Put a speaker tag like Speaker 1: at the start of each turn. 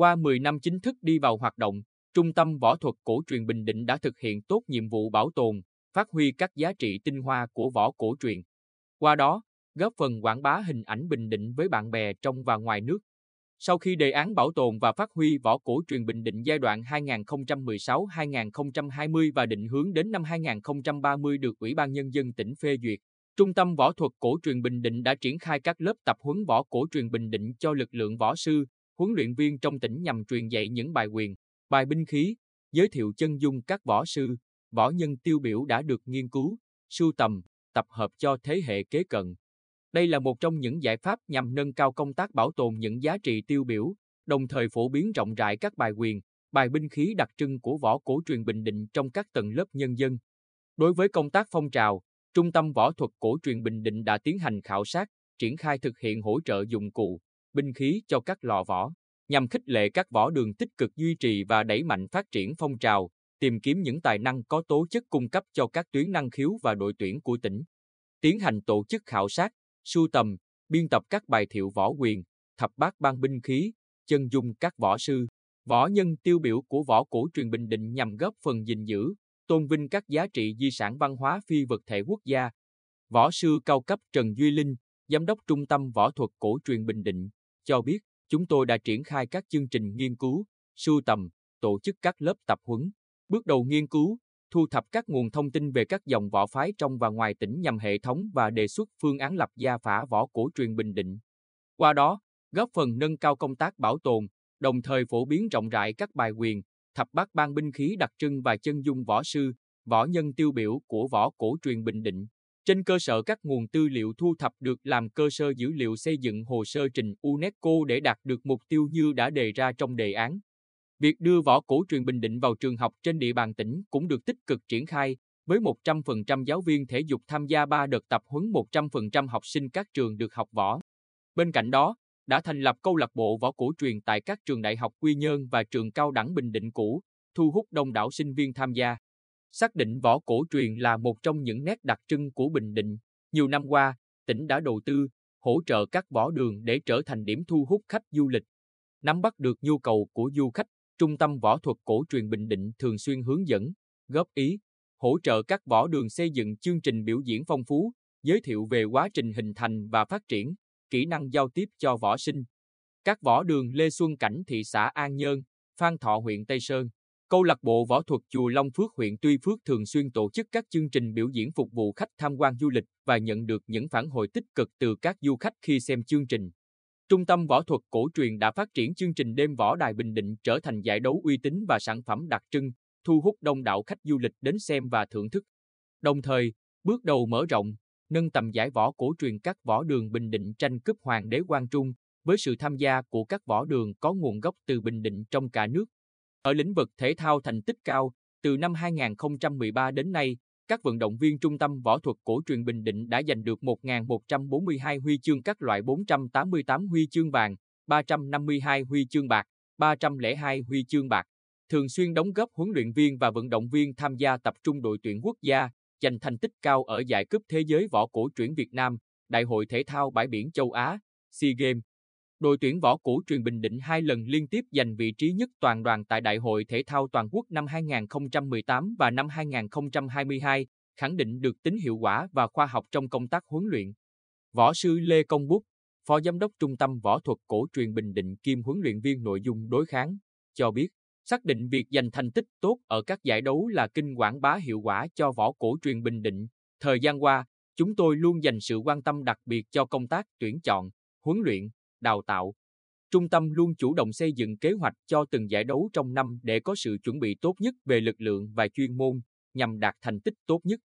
Speaker 1: Qua 10 năm chính thức đi vào hoạt động, Trung tâm Võ thuật Cổ truyền Bình Định đã thực hiện tốt nhiệm vụ bảo tồn, phát huy các giá trị tinh hoa của võ cổ truyền. Qua đó, góp phần quảng bá hình ảnh Bình Định với bạn bè trong và ngoài nước. Sau khi đề án bảo tồn và phát huy võ cổ truyền Bình Định giai đoạn 2016-2020 và định hướng đến năm 2030 được Ủy ban Nhân dân tỉnh phê duyệt, Trung tâm Võ thuật Cổ truyền Bình Định đã triển khai các lớp tập huấn võ cổ truyền Bình Định cho lực lượng võ sư, huấn luyện viên trong tỉnh nhằm truyền dạy những bài quyền, bài binh khí, giới thiệu chân dung các võ sư, võ nhân tiêu biểu đã được nghiên cứu, sưu tầm, tập hợp cho thế hệ kế cận. Đây là một trong những giải pháp nhằm nâng cao công tác bảo tồn những giá trị tiêu biểu, đồng thời phổ biến rộng rãi các bài quyền, bài binh khí đặc trưng của võ cổ truyền Bình Định trong các tầng lớp nhân dân. Đối với công tác phong trào, Trung tâm Võ thuật Cổ truyền Bình Định đã tiến hành khảo sát, triển khai thực hiện hỗ trợ dụng cụ, binh khí cho các lò võ, nhằm khích lệ các võ đường tích cực duy trì và đẩy mạnh phát triển phong trào, tìm kiếm những tài năng có tố chất cung cấp cho các tuyến năng khiếu và đội tuyển của tỉnh. Tiến hành tổ chức khảo sát, sưu tầm, biên tập các bài thiệu võ quyền, thập bát ban binh khí, chân dung các võ sư, võ nhân tiêu biểu của võ cổ truyền Bình Định nhằm góp phần gìn giữ, tôn vinh các giá trị di sản văn hóa phi vật thể quốc gia. Võ sư cao cấp Trần Duy Linh, Giám đốc Trung tâm Võ thuật Cổ truyền Bình Định, cho biết chúng tôi đã triển khai các chương trình nghiên cứu, sưu tầm, tổ chức các lớp tập huấn, bước đầu nghiên cứu, thu thập các nguồn thông tin về các dòng võ phái trong và ngoài tỉnh nhằm hệ thống và đề xuất phương án lập gia phả võ cổ truyền Bình Định. Qua đó, góp phần nâng cao công tác bảo tồn, đồng thời phổ biến rộng rãi các bài quyền, thập bát ban binh khí đặc trưng và chân dung võ sư, võ nhân tiêu biểu của võ cổ truyền Bình Định. Trên cơ sở các nguồn tư liệu thu thập được làm cơ sở dữ liệu xây dựng hồ sơ trình UNESCO để đạt được mục tiêu như đã đề ra trong đề án. Việc đưa võ cổ truyền Bình Định vào trường học trên địa bàn tỉnh cũng được tích cực triển khai, với 100% giáo viên thể dục tham gia 3 đợt tập huấn 100% học sinh các trường được học võ. Bên cạnh đó, đã thành lập câu lạc bộ võ cổ truyền tại các trường đại học Quy Nhơn và trường cao đẳng Bình Định cũ, thu hút đông đảo sinh viên tham gia. Xác định võ cổ truyền là một trong những nét đặc trưng của Bình Định. Nhiều năm qua, tỉnh đã đầu tư, hỗ trợ các võ đường để trở thành điểm thu hút khách du lịch. Nắm bắt được nhu cầu của du khách, Trung tâm Võ thuật Cổ truyền Bình Định thường xuyên hướng dẫn, góp ý, hỗ trợ các võ đường xây dựng chương trình biểu diễn phong phú, giới thiệu về quá trình hình thành và phát triển, kỹ năng giao tiếp cho võ sinh. Các võ đường Lê Xuân Cảnh thị xã An Nhơn, Phan Thọ huyện Tây Sơn, Câu lạc bộ võ thuật Chùa Long Phước huyện Tuy Phước thường xuyên tổ chức các chương trình biểu diễn phục vụ khách tham quan du lịch và nhận được những phản hồi tích cực từ các du khách khi xem chương trình. Trung tâm Võ thuật Cổ truyền đã phát triển chương trình đêm võ đài Bình Định trở thành giải đấu uy tín và sản phẩm đặc trưng, thu hút đông đảo khách du lịch đến xem và thưởng thức. Đồng thời, bước đầu mở rộng, nâng tầm giải võ cổ truyền các võ đường Bình Định tranh cúp Hoàng đế Quang Trung, với sự tham gia của các võ đường có nguồn gốc từ Bình Định trong cả nước. Ở lĩnh vực thể thao thành tích cao, từ năm 2013 đến nay, các vận động viên Trung tâm Võ thuật Cổ truyền Bình Định đã giành được 1.142 huy chương các loại 488 huy chương vàng, 352 huy chương bạc, 302 huy chương bạc. Thường xuyên đóng góp huấn luyện viên và vận động viên tham gia tập trung đội tuyển quốc gia, giành thành tích cao ở giải cúp thế giới võ cổ truyền Việt Nam, Đại hội thể thao bãi biển châu Á, SEA Games. Đội tuyển võ cổ truyền Bình Định hai lần liên tiếp giành vị trí nhất toàn đoàn tại Đại hội thể thao toàn quốc năm 2018 và năm 2022, khẳng định được tính hiệu quả và khoa học trong công tác huấn luyện. Võ sư Lê Công Bút, Phó Giám đốc Trung tâm Võ thuật Cổ truyền Bình Định kiêm huấn luyện viên nội dung đối kháng, cho biết, xác định việc giành thành tích tốt ở các giải đấu là kinh quảng bá hiệu quả cho võ cổ truyền Bình Định. Thời gian qua, chúng tôi luôn dành sự quan tâm đặc biệt cho công tác tuyển chọn, huấn luyện, đào tạo. Trung tâm luôn chủ động xây dựng kế hoạch cho từng giải đấu trong năm để có sự chuẩn bị tốt nhất về lực lượng và chuyên môn, nhằm đạt thành tích tốt nhất.